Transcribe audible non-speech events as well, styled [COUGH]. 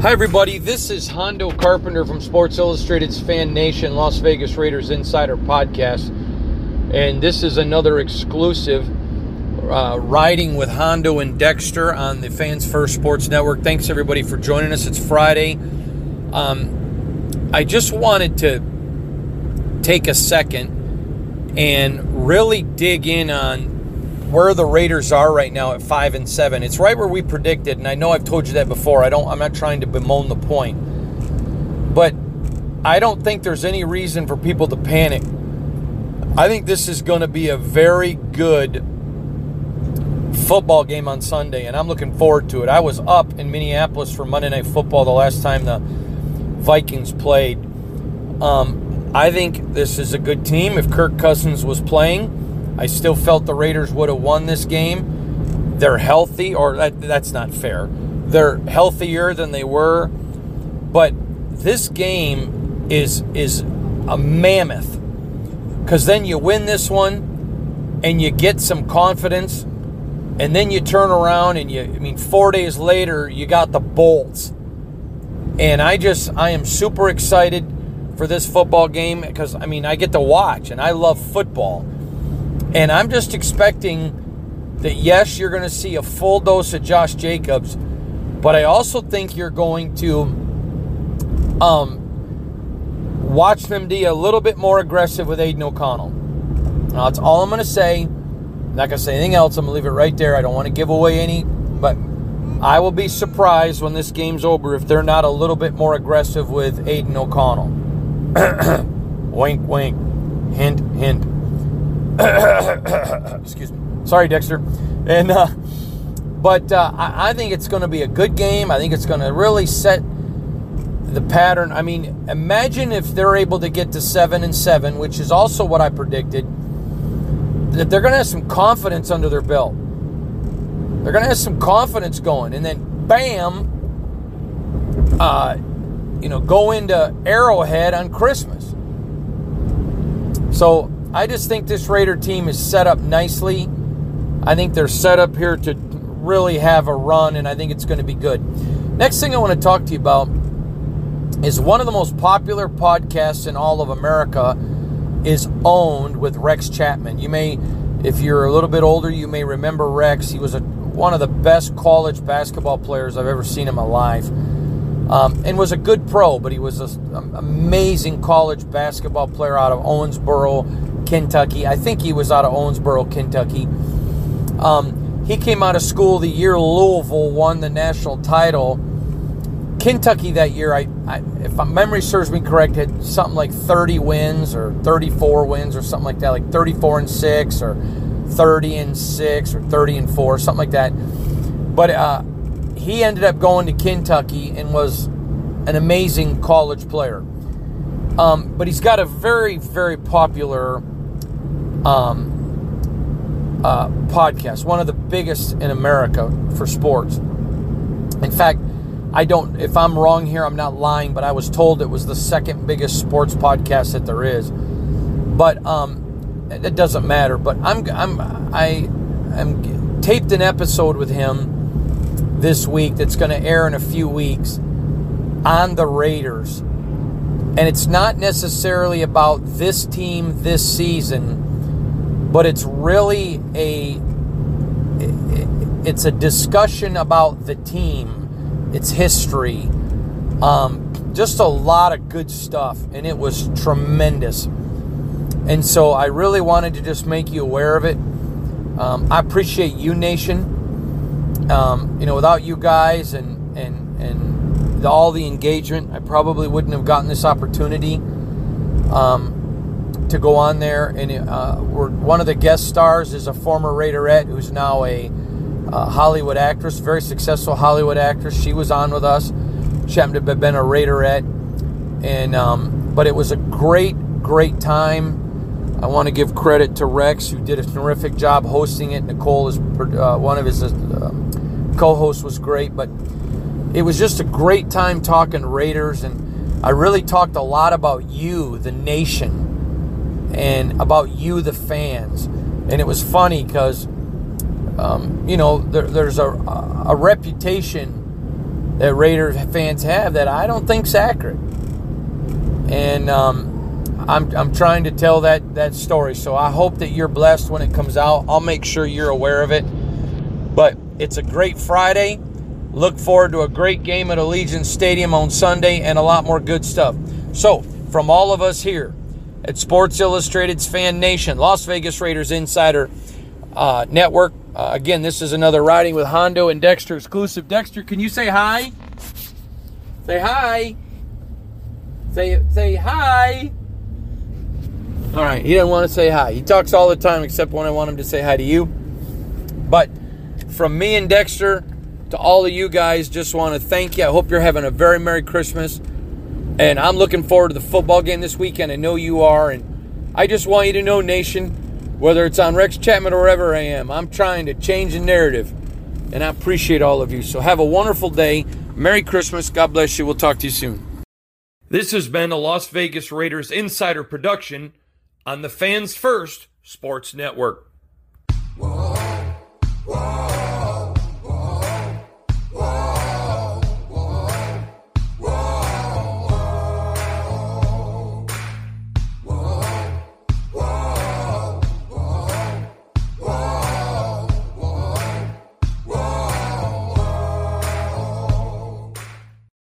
Hi, everybody. This is Hondo Carpenter from Sports Illustrated's Fan Nation Las Vegas Raiders Insider Podcast. And this is another exclusive uh, riding with Hondo and Dexter on the Fans First Sports Network. Thanks, everybody, for joining us. It's Friday. Um, I just wanted to take a second and really dig in on where the Raiders are right now at five and seven. It's right where we predicted, and I know I've told you that before. I don't. I'm not trying to bemoan the point, but I don't think there's any reason for people to panic. I think this is going to be a very good football game on Sunday, and I'm looking forward to it. I was up in Minneapolis for Monday Night Football the last time the Vikings played. Um, I think this is a good team. If Kirk Cousins was playing, I still felt the Raiders would have won this game. They're healthy, or that, that's not fair. They're healthier than they were, but this game is is a mammoth because then you win this one and you get some confidence, and then you turn around and you. I mean, four days later you got the Bolts, and I just I am super excited for this football game because I mean I get to watch and I love football. And I'm just expecting that, yes, you're going to see a full dose of Josh Jacobs, but I also think you're going to um, watch them be a little bit more aggressive with Aidan O'Connell. Now, that's all I'm going to say. I'm not going to say anything else. I'm going to leave it right there. I don't want to give away any, but I will be surprised when this game's over if they're not a little bit more aggressive with Aidan O'Connell. [CLEARS THROAT] wink, wink. Hint, hint. [COUGHS] Excuse me. Sorry, Dexter. And uh, but uh, I, I think it's going to be a good game. I think it's going to really set the pattern. I mean, imagine if they're able to get to seven and seven, which is also what I predicted. That they're going to have some confidence under their belt. They're going to have some confidence going, and then bam, uh, you know, go into Arrowhead on Christmas. So I just think this Raider team is set up nicely. I think they're set up here to really have a run, and I think it's going to be good. Next thing I want to talk to you about is one of the most popular podcasts in all of America is owned with Rex Chapman. You may, if you're a little bit older, you may remember Rex. He was a, one of the best college basketball players I've ever seen in my life. Um, and was a good pro, but he was an amazing college basketball player out of Owensboro, Kentucky. I think he was out of Owensboro, Kentucky. Um, he came out of school the year Louisville won the national title. Kentucky that year, I, I, if my memory serves me correct, had something like 30 wins or 34 wins or something like that, like 34 and six or 30 and six or 30 and four, something like that. But uh, he ended up going to Kentucky and was an amazing college player. Um, but he's got a very, very popular um, uh, podcast, one of the biggest in America for sports. In fact, I don't, if I'm wrong here, I'm not lying, but I was told it was the second biggest sports podcast that there is. But um, it doesn't matter. But I'm, I'm, I am taped an episode with him this week that's going to air in a few weeks on the Raiders. And it's not necessarily about this team this season but it's really a it's a discussion about the team, its history, um, just a lot of good stuff, and it was tremendous. And so I really wanted to just make you aware of it. Um, I appreciate you, nation. Um, you know, without you guys and and and all the engagement, I probably wouldn't have gotten this opportunity um, to go on there. And uh, one of the guest stars is a former Raiderette who's now a uh, Hollywood actress, very successful Hollywood actress. She was on with us. She happened to have been a Raiderette, and um, but it was a great, great time. I want to give credit to Rex, who did a terrific job hosting it. Nicole is uh, one of his uh, co-hosts was great, but it was just a great time talking Raiders, and I really talked a lot about you, the nation, and about you, the fans. And it was funny because, um, you know, there, there's a, a reputation that Raiders fans have that I don't think's accurate, and um, I'm, I'm trying to tell that that story. So I hope that you're blessed when it comes out. I'll make sure you're aware of it. But it's a great Friday. Look forward to a great game at Allegiant Stadium on Sunday and a lot more good stuff. So, from all of us here at Sports Illustrated's Fan Nation, Las Vegas Raiders Insider uh, Network, uh, again, this is another Riding with Hondo and Dexter exclusive. Dexter, can you say hi? Say hi. Say, say hi. All right, he doesn't want to say hi. He talks all the time except when I want him to say hi to you. But from me and Dexter to all of you guys, just want to thank you. I hope you're having a very Merry Christmas. And I'm looking forward to the football game this weekend. I know you are. And I just want you to know, Nation, whether it's on Rex Chapman or wherever I am, I'm trying to change the narrative. And I appreciate all of you. So have a wonderful day. Merry Christmas. God bless you. We'll talk to you soon. This has been a Las Vegas Raiders Insider production on the Fans First Sports Network.